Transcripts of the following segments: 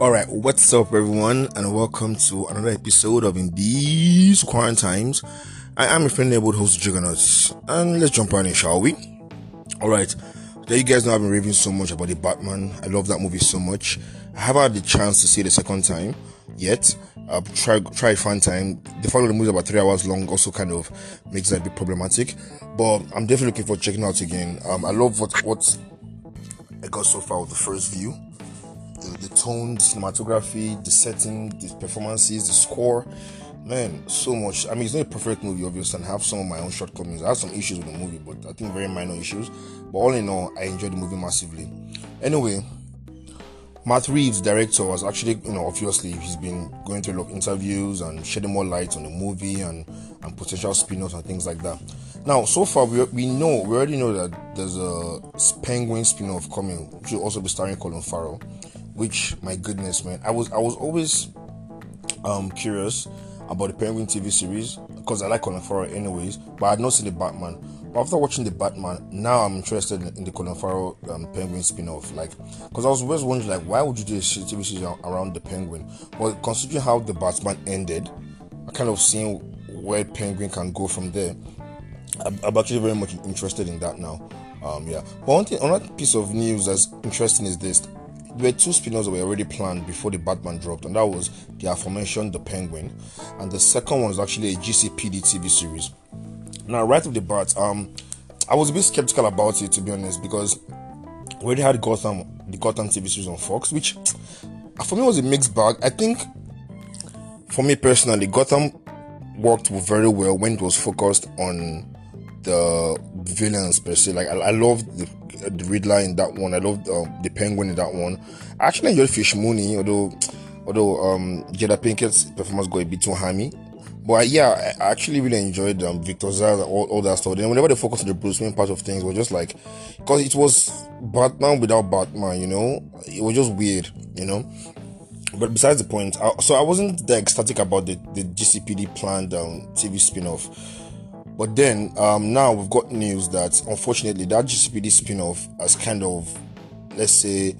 All right, what's up, everyone, and welcome to another episode of In These Quarantines. I am a friend neighborhood host, Juggernauts, and let's jump right in, shall we? All right, today you guys know I've been raving so much about the Batman. I love that movie so much. I haven't had the chance to see it the second time yet. I've tried try fun time. The fact that the movie is about three hours long also kind of makes that a bit problematic. But I'm definitely looking for checking out again. Um, I love what what I got so far with the first view the, the tone, the cinematography, the setting, the performances, the score. Man, so much. I mean, it's not a perfect movie, obviously, and I have some of my own shortcomings. I have some issues with the movie, but I think very minor issues. But all in all, I enjoyed the movie massively. Anyway, Matt Reeves, director, was actually, you know, obviously he's been going through a lot of interviews and shedding more light on the movie and, and potential spin-offs and things like that. Now, so far we, we know we already know that there's a Penguin spin-off coming, which will also be starring Colin Farrell which my goodness man. I was i was always um curious about the penguin tv series because i like colin farrell anyways but i had not seen the batman. But after watching the batman now i'm interested in, the colin farrell um, penguin spin-off like because i was always wondering like why would you do a tv series around the penguin? Well considering how the batman ended i kind of seeing where penguin can go from there. I'm, I'm actually very much interested in that now um yeah. But one thing another piece of news that's interesting is this there were two spin-offs that were already planned before the Batman dropped, and that was the aforementioned The Penguin, and the second one was actually a GCPD TV series. Now, right off the bat, um, I was a bit skeptical about it to be honest, because we already had Gotham, the Gotham TV series on Fox, which for me was a mixed bag. I think, for me personally, Gotham worked very well when it was focused on the villains per se. Like I, I love the, the Riddler in that one. I love um, the Penguin in that one. I actually enjoyed Fish Mooney, although although um, Jada Pinkett's performance got a bit too hammy. But yeah, I actually really enjoyed um, Victor Zsasz, all, all that stuff. Then whenever they focused on the Bruce Wayne part of things, was just like, because it was Batman without Batman, you know, it was just weird, you know. But besides the point, I, so I wasn't that ecstatic about the, the GCPD planned um, TV spin off but then um, now we've got news that unfortunately that GCPD spin-off has kind of, let's say,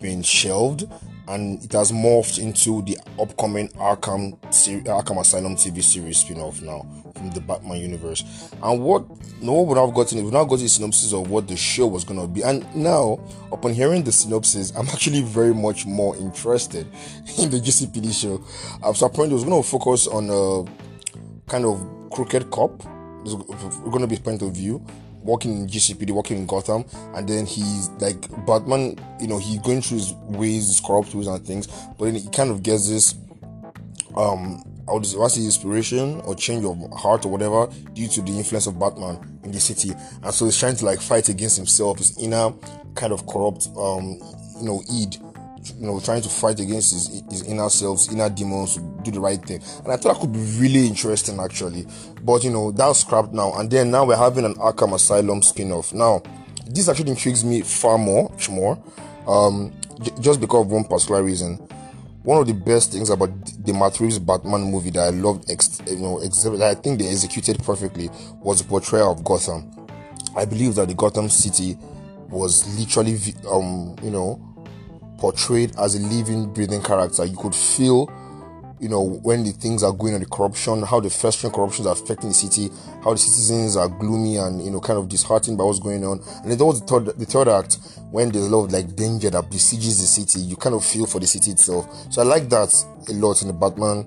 been shelved, and it has morphed into the upcoming Arkham Arkham Asylum TV series spin-off now from the Batman universe. And what no one would have gotten is we've now got the synopsis of what the show was gonna be. And now, upon hearing the synopsis, I'm actually very much more interested in the GCPD show. Um, so apparently it was gonna focus on a kind of crooked cop we're to be point of view. Working in GCPD, working in Gotham, and then he's like Batman, you know, he's going through his ways, his corrupt ways and things, but then he kind of gets this, um, I would say inspiration or change of heart or whatever due to the influence of Batman in the city, and so he's trying to like fight against himself, his inner kind of corrupt, um, you know, id you know, trying to fight against his, his inner selves, inner demons, do the right thing. And I thought that could be really interesting actually. But you know, that's scrapped now. And then now we're having an Arkham Asylum spin-off. Now, this actually intrigues me far more, much more. Um, j- just because of one particular reason. One of the best things about the Matt Reeves Batman movie that I loved, ex- you know, ex- that I think they executed perfectly was the portrayal of Gotham. I believe that the Gotham City was literally, um, you know, portrayed as a living, breathing character. You could feel, you know, when the things are going on, the corruption, how the festering corruption is affecting the city, how the citizens are gloomy and, you know, kind of disheartened by what's going on. And then there was the third, the third act when there's a lot of like danger that besieges the city. You kind of feel for the city itself. So I like that a lot in the Batman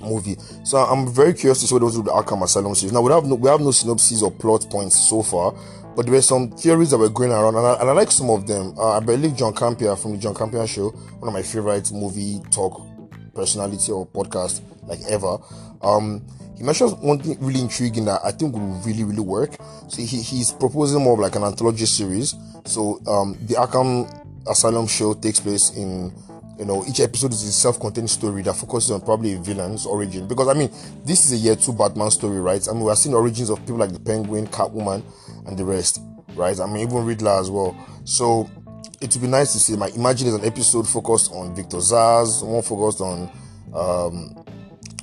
movie. So I'm very curious to see what those do the Arkham Asylum series. Now we have no we have no synopsis or plot points so far, but there were some theories that were going around, and I, and I like some of them. Uh, I believe John Campea from the John Campea Show, one of my favorite movie talk personality or podcast like ever. Um, he mentions one thing really intriguing that I think will really, really work. So he, he's proposing more of like an anthology series. So um, the Arkham Asylum show takes place in you know, each episode is a self-contained story that focuses on probably a villain's origin. Because I mean, this is a year two Batman story, right? I mean, we're seeing origins of people like the Penguin, Catwoman, and the rest, right? I mean, even Riddler as well. So it would be nice to see. My imagine is an episode focused on Victor Zsasz, one focused on um,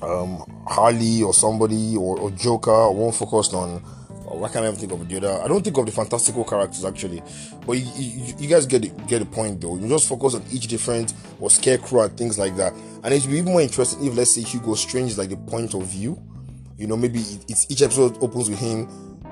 um, Harley or somebody or, or Joker, one focused on Oh, why can't I think of the other? I don't think of the fantastical characters actually, but you, you, you guys get the, get the point though. You just focus on each different or scarecrow and things like that, and it be even more interesting if let's say Hugo Strange is like the point of view. You know, maybe it's each episode opens with him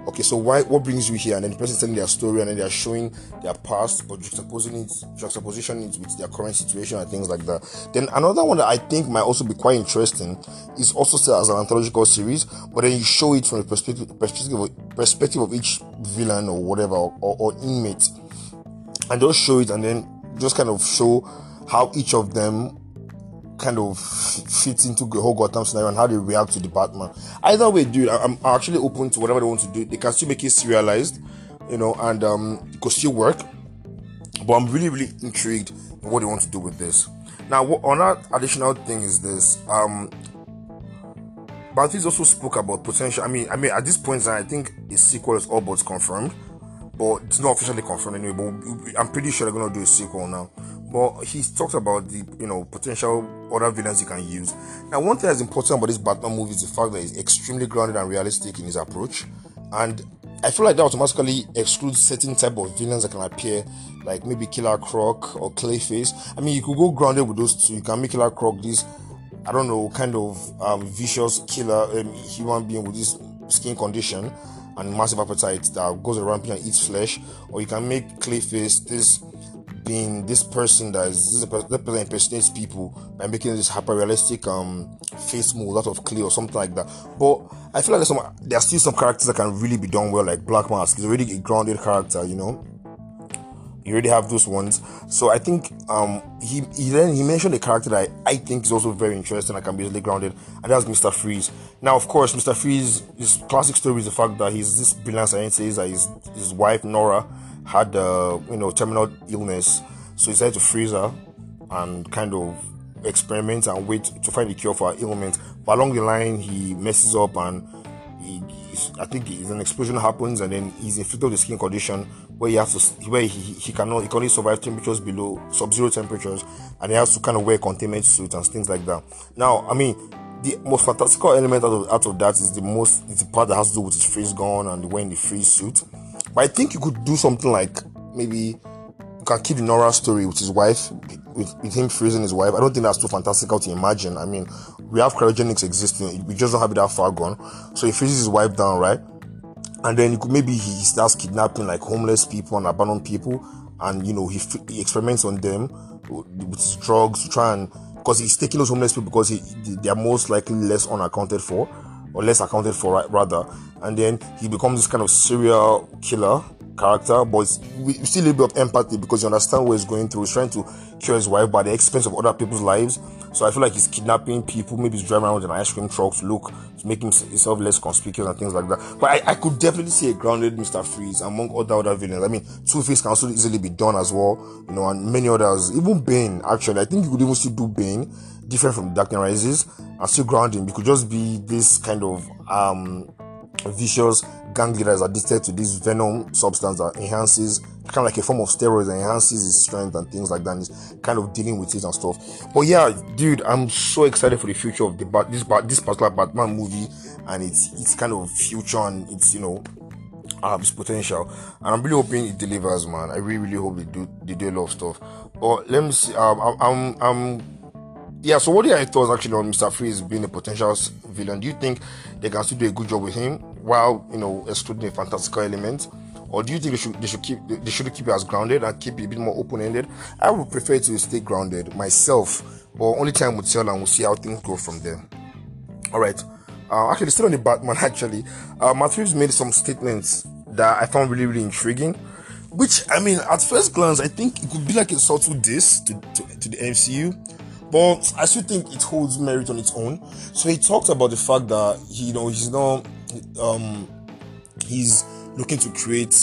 okay, so why what brings you here? And then the person telling their story and then they're showing their past, but juxtaposing it, juxtaposition it with their current situation and things like that. Then another one that I think might also be quite interesting is also still as an anthological series, but then you show it from the perspective perspective of, perspective of each villain or whatever or, or, or inmate, and just show it and then just kind of show how each of them kind of fits into the whole Gotham scenario and how they react to the Batman. Either way, dude, I'm actually open to whatever they want to do. They can still make it serialized, you know, and um, it could still work. But I'm really, really intrigued in what they want to do with this. Now, another additional thing is this. Um, Batis also spoke about potential. I mean, I mean, at this point, I think a sequel is all but confirmed, but it's not officially confirmed anyway. But I'm pretty sure they're gonna do a sequel now. But he's talked about the you know potential other villains you can use. Now, one thing that's important about this Batman movie is the fact that he's extremely grounded and realistic in his approach, and I feel like that automatically excludes certain type of villains that can appear, like maybe Killer Croc or Clayface. I mean, you could go grounded with those two. You can make Killer Croc this, I don't know, kind of um, vicious killer um, human being with this skin condition and massive appetite that goes around and eats flesh, or you can make Clayface this being this person that is this person, that impersonates people by making this hyper realistic um face mold out of clay or something like that. But I feel like there's some there are still some characters that can really be done well, like Black Mask. He's already a grounded character, you know. You already have those ones. So I think um he he then he mentioned a character that I, I think is also very interesting and can be really grounded, and that's Mr. Freeze. Now of course Mr. Freeze his classic story is the fact that he's this brilliant scientist that his his wife Nora had uh, you know terminal illness, so he decided to freeze her and kind of experiment and wait to find a cure for her ailment. But along the line, he messes up and he, I think an explosion happens and then he's inflicted with a skin condition where he has to where he, he cannot he can only survive temperatures below sub-zero temperatures and he has to kind of wear containment suit and things like that. Now, I mean, the most fantastical element out of, out of that is the most is the part that has to do with his freeze gun and wearing the freeze suit. But I think you could do something like maybe you can keep the Nora story with his wife, with, with him freezing his wife. I don't think that's too fantastical to imagine. I mean, we have cryogenics existing, we just don't have it that far gone. So he freezes his wife down, right? And then could, maybe he starts kidnapping like homeless people and abandoned people, and you know he, he experiments on them with his drugs to try and because he's taking those homeless people because he, they are most likely less unaccounted for or less accounted for rather and then he becomes this kind of serial killer character but we still a little bit of empathy because you understand what he's going through. He's trying to cure his wife by the expense of other people's lives. So i feel like he's kidnapping people maybe he's driving around with an ice cream truck to look to make himself less conspicuous and things like that. But i, I could definitely see a grounded mr freeze among other other villains. I mean two-face can also easily be done as well you know and many others. Even bane actually i think you could even still do bane different from Dark Knight Rises and still grounding. It could just be this kind of um vicious gang leader is addicted to this venom substance that enhances kind of like a form of steroids that enhances his strength and things like that. And he's kind of dealing with it and stuff. But yeah, dude, I'm so excited for the future of the bat this bat this particular Batman movie and it's it's kind of future and it's you know um, its potential and I'm really hoping it delivers man I really really hope they do they do a lot of stuff but let me see um, I'm, I'm, I'm yeah, so what are your thoughts actually on Mr. Freeze being a potential villain? Do you think they can still do a good job with him while you know excluding a fantastical element? Or do you think they should they should keep they should keep it as grounded and keep it a bit more open ended? I would prefer to stay grounded myself, but only time will tell and we'll see how things go from there. Alright. Uh, actually still on the Batman actually. Uh Matt Reeves made some statements that I found really, really intriguing. Which I mean at first glance I think it could be like a subtle diss to, to, to the MCU but I still think it holds merit on its own. So he talked about the fact that you know, he's not, um, he's looking to create,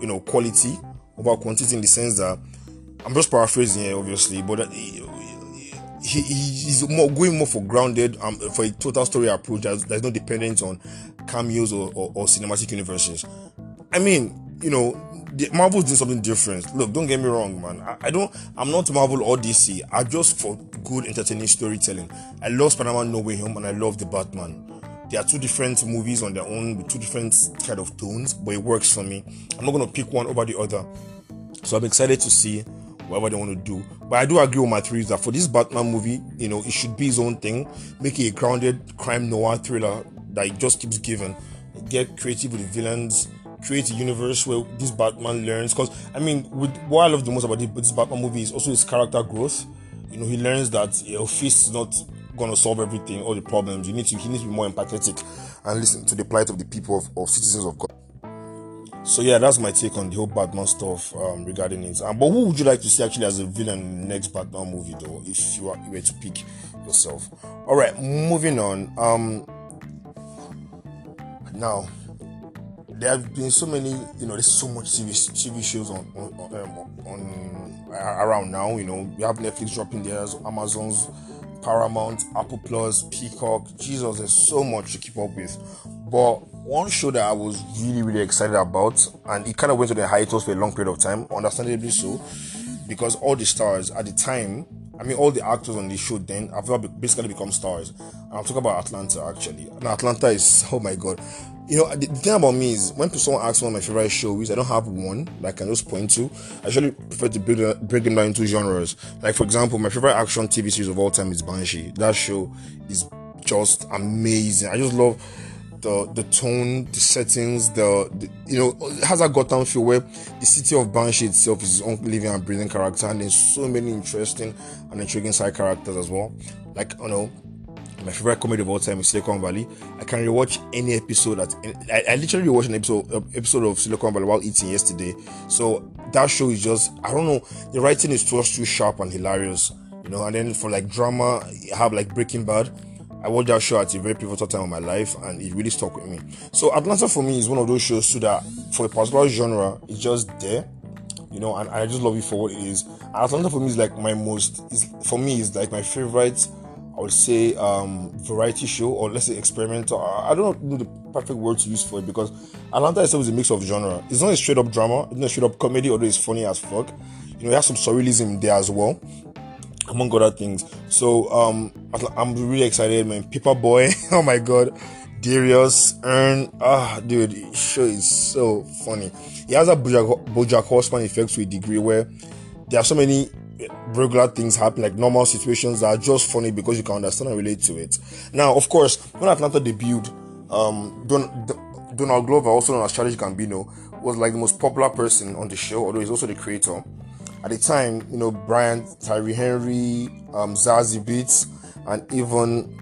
you know, quality over quantity in the sense that I'm just paraphrasing here, obviously, but he, he, he's more going more for grounded, um, for a total story approach. There's, there's no dependence on cameos or, or, or cinematic universes. I mean, you know, Marvel's doing something different. Look, don't get me wrong, man. I, I, don't. I'm not Marvel or DC. I just for good entertaining storytelling. I love Spider-Man No Way Home and I love the Batman. They are two different movies on their own with two different kind of tones, but it works for me. I'm not gonna pick one over the other. So I'm excited to see whatever they want to do. But I do agree with Matt Reeves that for this Batman movie, you know, it should be his own thing. Make it a grounded crime noir thriller that it just keeps giving. Get creative with the villains, create a universe where this Batman learns. Because I mean, with what I love the most about this, Batman movie is also his character growth. You know, he learns that you know, Fist is not gonna solve everything, all the problems. You need to he needs to be more empathetic and listen to the plight of the people of, of citizens of Gotham. So yeah, that's my take on the whole Batman stuff um, regarding it. Um, but who would you like to see actually as a villain in the next Batman movie, though, if you, are, were to pick yourself? All right, moving on. Um, now there have been so many, you know, there's so much TV, TV shows on on, um, on, around now. You know, we have Netflix dropping theirs, Amazon's Paramount, Apple Plus, Peacock. Jesus, there's so much to keep up with. But one show that I was really, really excited about, and it kind of went to the hiatus for a long period of time, understandably so, because all the stars at the time, I mean, all the actors on the show then have basically become stars. And I'm talking about Atlanta actually. And Atlanta is, oh my god. You know, the, the thing about me is when someone asks me what my favorite show is, I don't have one that I can just point to. I usually prefer to break, break them down into genres. Like, for example, my favorite action TV series of all time is Banshee. That show is just amazing. I just love the the tone, the settings, the, the, you know, has a Gotham feel where the city of Banshee itself is its own living and breathing character, and there's so many interesting and intriguing side characters as well. Like you know, my favorite comedy of all time is Silicon Valley. I can rewatch any episode that I, I literally rewatched an episode uh, episode of Silicon Valley while eating yesterday. So that show is just I don't know. The writing is just too sharp and hilarious, you know. And then for like drama, I have like Breaking Bad. I watched that show at a very pivotal time of my life, and it really stuck with me. So Atlanta for me is one of those shows too that for a particular genre, it's just there you know, and I just love it for what it is. Atlanta for me is like my most, is for me is like my favorite I would say um, variety show or let's say experimental. I don't know the perfect word to use for it because Atlanta itself is a mix of genre. It's not a straight up drama, it's not a straight up comedy, although it's funny as fuck. You know, it has some surrealism there as well, among other things. So um, I'm really excited, man. Paper Boi, oh my god, Darius, Earn, ah, dude, show is so funny. He has a Bojack, Bojack Horseman effect to a degree where there are so many regular things happen, like normal situations that are just funny because you can understand and relate to it. Now, of course, when Atlanta debuted, um, Don, Donald Glover, also known as Childish Gambino, was like the most popular person on the show, although he's also the creator. At the time, you know, Brian, Tyree Henry, um, Zazie Beetz, and even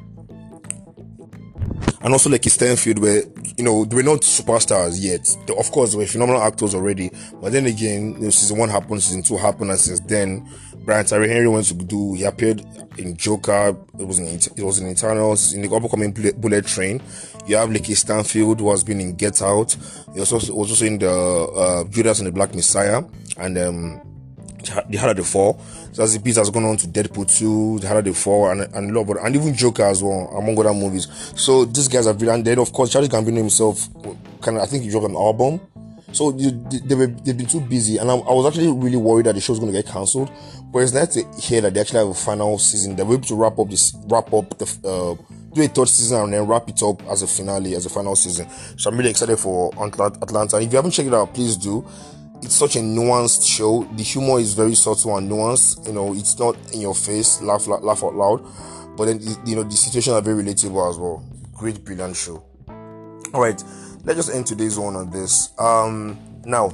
and also Lakeith Stanfield, where you know they were not superstars yet. They, of course, they were phenomenal actors already, but then again, you know, season one happened, season two happened, and since then, Brian Tyree Henry went to do. He appeared in Joker. It was in it was in Eternals in the upcoming Bullet Train. You have Lakeith Stanfield who has been in Get Out. He was also, was also in the uh, Judas and the Black Messiah, and um, The Harder They Fall. So as the beat has gone on to Deadpool 2, The Harder They Fall, and and but and even Joker as well, among other movies. So these guys have been, and then of course Childish Gambino himself, kind of, I think he dropped an album. So they, they were they've been too busy, and I, I was actually really worried that the show's going to get cancelled. But it's nice to hear that they actually have a final season. They're able to wrap up this, wrap up the. Uh, do a third season and then wrap it up as a finale, as a final season. So I'm really excited for Atlanta. And if you haven't checked it out, please do it's such a nuanced show. The humor is very subtle and nuanced. You know, it's not in your face, laugh laugh out loud, but then you know the situations are very relatable as well. Great, brilliant show. All right, let's just end today's one on this. Um, now,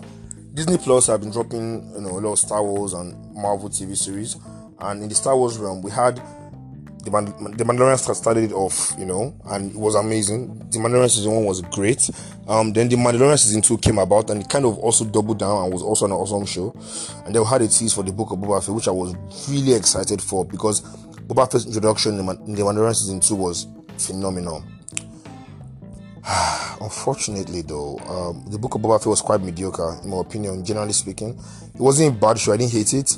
Disney Plus have been dropping you know a lot of Star Wars and Marvel TV series, and in the Star Wars realm, we had the, Man- the Mandalorian started it off, you know, and it was amazing. The Mandalorian season one was great. Um, then the Mandalorian season two came about, and it kind of also doubled down and was also an awesome show. And they had a tease for the book of Boba Fett, which I was really excited for because Boba Fett's introduction in the, in the Mandalorian season two was phenomenal. Unfortunately, though, um, the book of Boba Fett was quite mediocre, in my opinion, generally speaking. It wasn't a bad show, I didn't hate it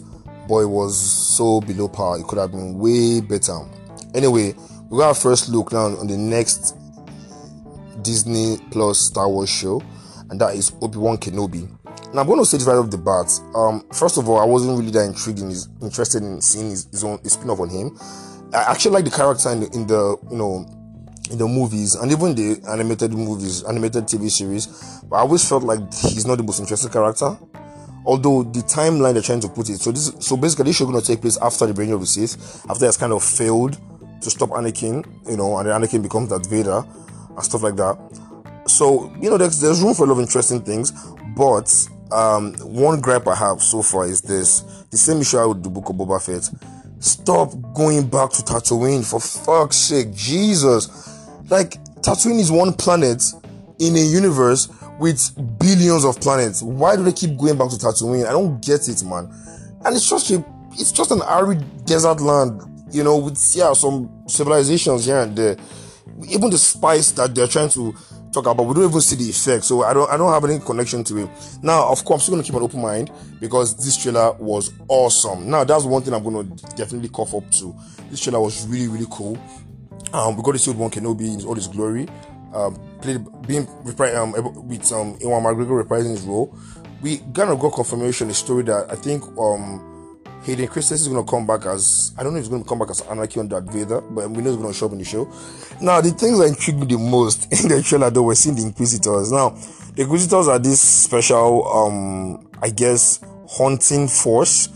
but it was so below par. It could have been way better. Anyway, we got our first look now on the next Disney Plus Star Wars show, and that is Obi Wan Kenobi. Now I'm going to say this right off the bat. Um, first of all, I wasn't really that intrigued in his, interested in seeing his, his own his spin-off on him. I actually like the character in the, in the you know in the movies and even the animated movies, animated TV series. But I always felt like he's not the most interesting character. Although the timeline they're trying to put it, so this, so basically, this going to take place after the Bringing of the Sith, after it's kind of failed to stop Anakin, you know, and Anakin becomes that Vader and stuff like that. So you know, there's there's room for a lot of interesting things, but um, one gripe I have so far is this: the same issue I with the Book of Boba Fett. Stop going back to Tatooine for fuck's sake, Jesus! Like Tatooine is one planet in a universe with billions of planets. Why do they keep going back to Tatooine? I don't get it, man. And it's just a, it's just an arid desert land, you know, with yeah some civilizations here and there. Even the spice that they're trying to talk about, we don't even see the effect. So I don't I don't have any connection to it. Now, of course, I'm still gonna keep an open mind because this trailer was awesome. Now that's one thing I'm gonna definitely cough up to. This trailer was really, really cool. Um, we got to see Obi-Wan Kenobi in all his glory um, played being um, with um, Ewan McGregor reprising his role. We of got confirmation a story that I think um, Hayden Christensen is to come back as I don't know if he's to come back as Anakin on Darth Vader, but we know he's to show up in the show. Now, the things that intrigued me the most in the trailer though were seeing the Inquisitors. Now, the Inquisitors are this special, um, I guess, hunting force,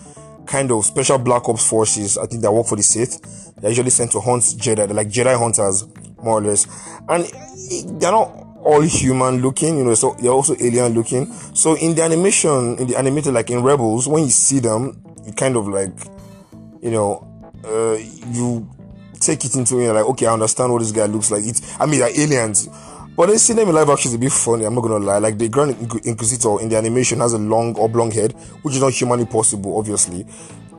kind of special Black Ops forces. I think that work for the Sith. They're usually sent to hunt Jedi. They're like Jedi hunters more or less. And they're not all human looking, you know, so they're also alien looking. So in the animation, in the animated, like in Rebels, when you see them, you kind of like, you know, uh, you take it into you like, okay, I understand what this guy looks like. It's, I mean, they're aliens. But then seeing them in live action is a bit funny, I'm not gonna lie. Like the Grand Inquisitor in the animation has a long oblong head, which is not humanly possible, obviously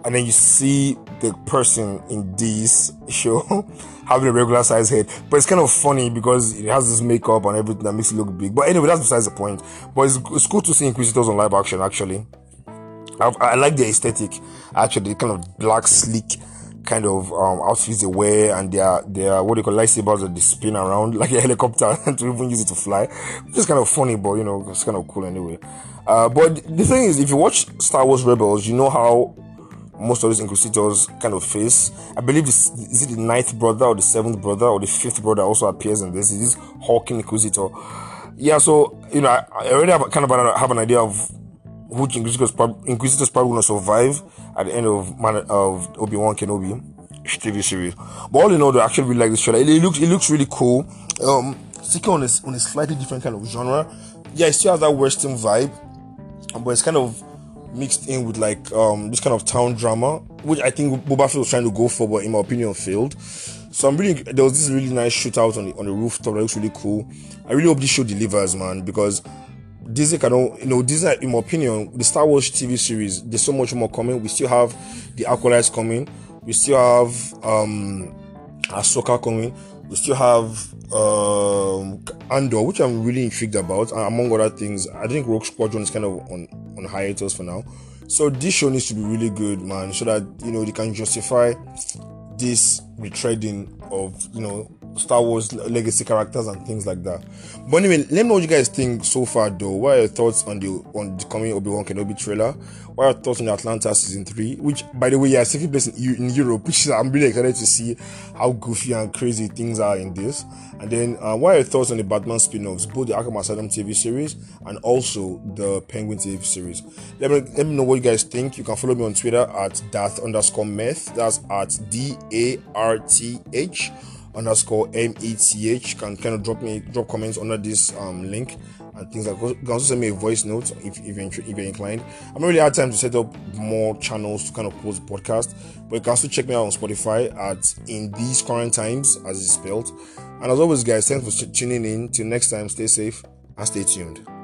and then you see the person in this show having a regular size head. But it's kind of funny because it has this makeup and everything that makes it look big. But anyway, that's besides the point. But it's, it's cool to see Inquisitors on live action actually. I, I like the aesthetic actually, the kind of black, sleek kind of um, outfits they wear and they are what they call lightsabers that they spin around like a helicopter to even use it to fly. It's kind of funny, but you know, it's kind of cool anyway. Uh, but the thing is, if you watch Star Wars Rebels, you know how most of these inquisitors kind of face. I believe is it the ninth brother or the seventh brother or the fifth brother also appears in this. Is this Hawking Inquisitor? Yeah, so you know, I, I already have kind of have an idea of which inquisitors inquisitors probably gonna survive at the end of Man, of Obi Wan Kenobi TV series. But all in all, I actually really like this trailer. It, it, looks it looks really cool. Um, sticking on on a slightly different kind of genre. Yeah, it still has that Western vibe, but it's kind of mixed in with like um this kind of town drama, which I think Boba Fett was trying to go for, but in my opinion failed. So I'm really there was this really nice shootout on the on the rooftop that looks really cool. I really hope this show delivers, man, because Disney cannot, you know, Disney, in my opinion, the Star Wars TV series, there's so much more coming. We still have the Acolytes coming. We still have um Ahsoka coming. We still have um, Andor, which I'm really intrigued about, among other things. I think Rogue Squadron is kind of on, on hiatus for now. So this show needs to be really good, man, so that you know they can justify this retreading of you know Star Wars legacy characters and things like that. But anyway, let me know what you guys think so far though. What are your thoughts on the on the coming Obi-Wan Kenobi trailer? What are your thoughts on the Atlanta season three? Which by the way, yeah, taking place in, in Europe, which is, I'm really excited to see how goofy and crazy things are in this. And then uh, what are your thoughts on the Batman spin-offs, both the Arkham Asylum TV series and also the Penguin TV series? Let me let me know what you guys think. You can follow me on Twitter at Darth underscore meth. That's at D A R T H underscore M-E-T-H can kind of drop me drop comments under this um, link and things like. You can also send me a voice note if, if, you're, if you're inclined. I'm really had time to set up more channels to kind of post the podcast, but you can also check me out on Spotify at In These Current Times as it's spelled. And as always, guys, thanks for tuning in. Till next time, stay safe and stay tuned.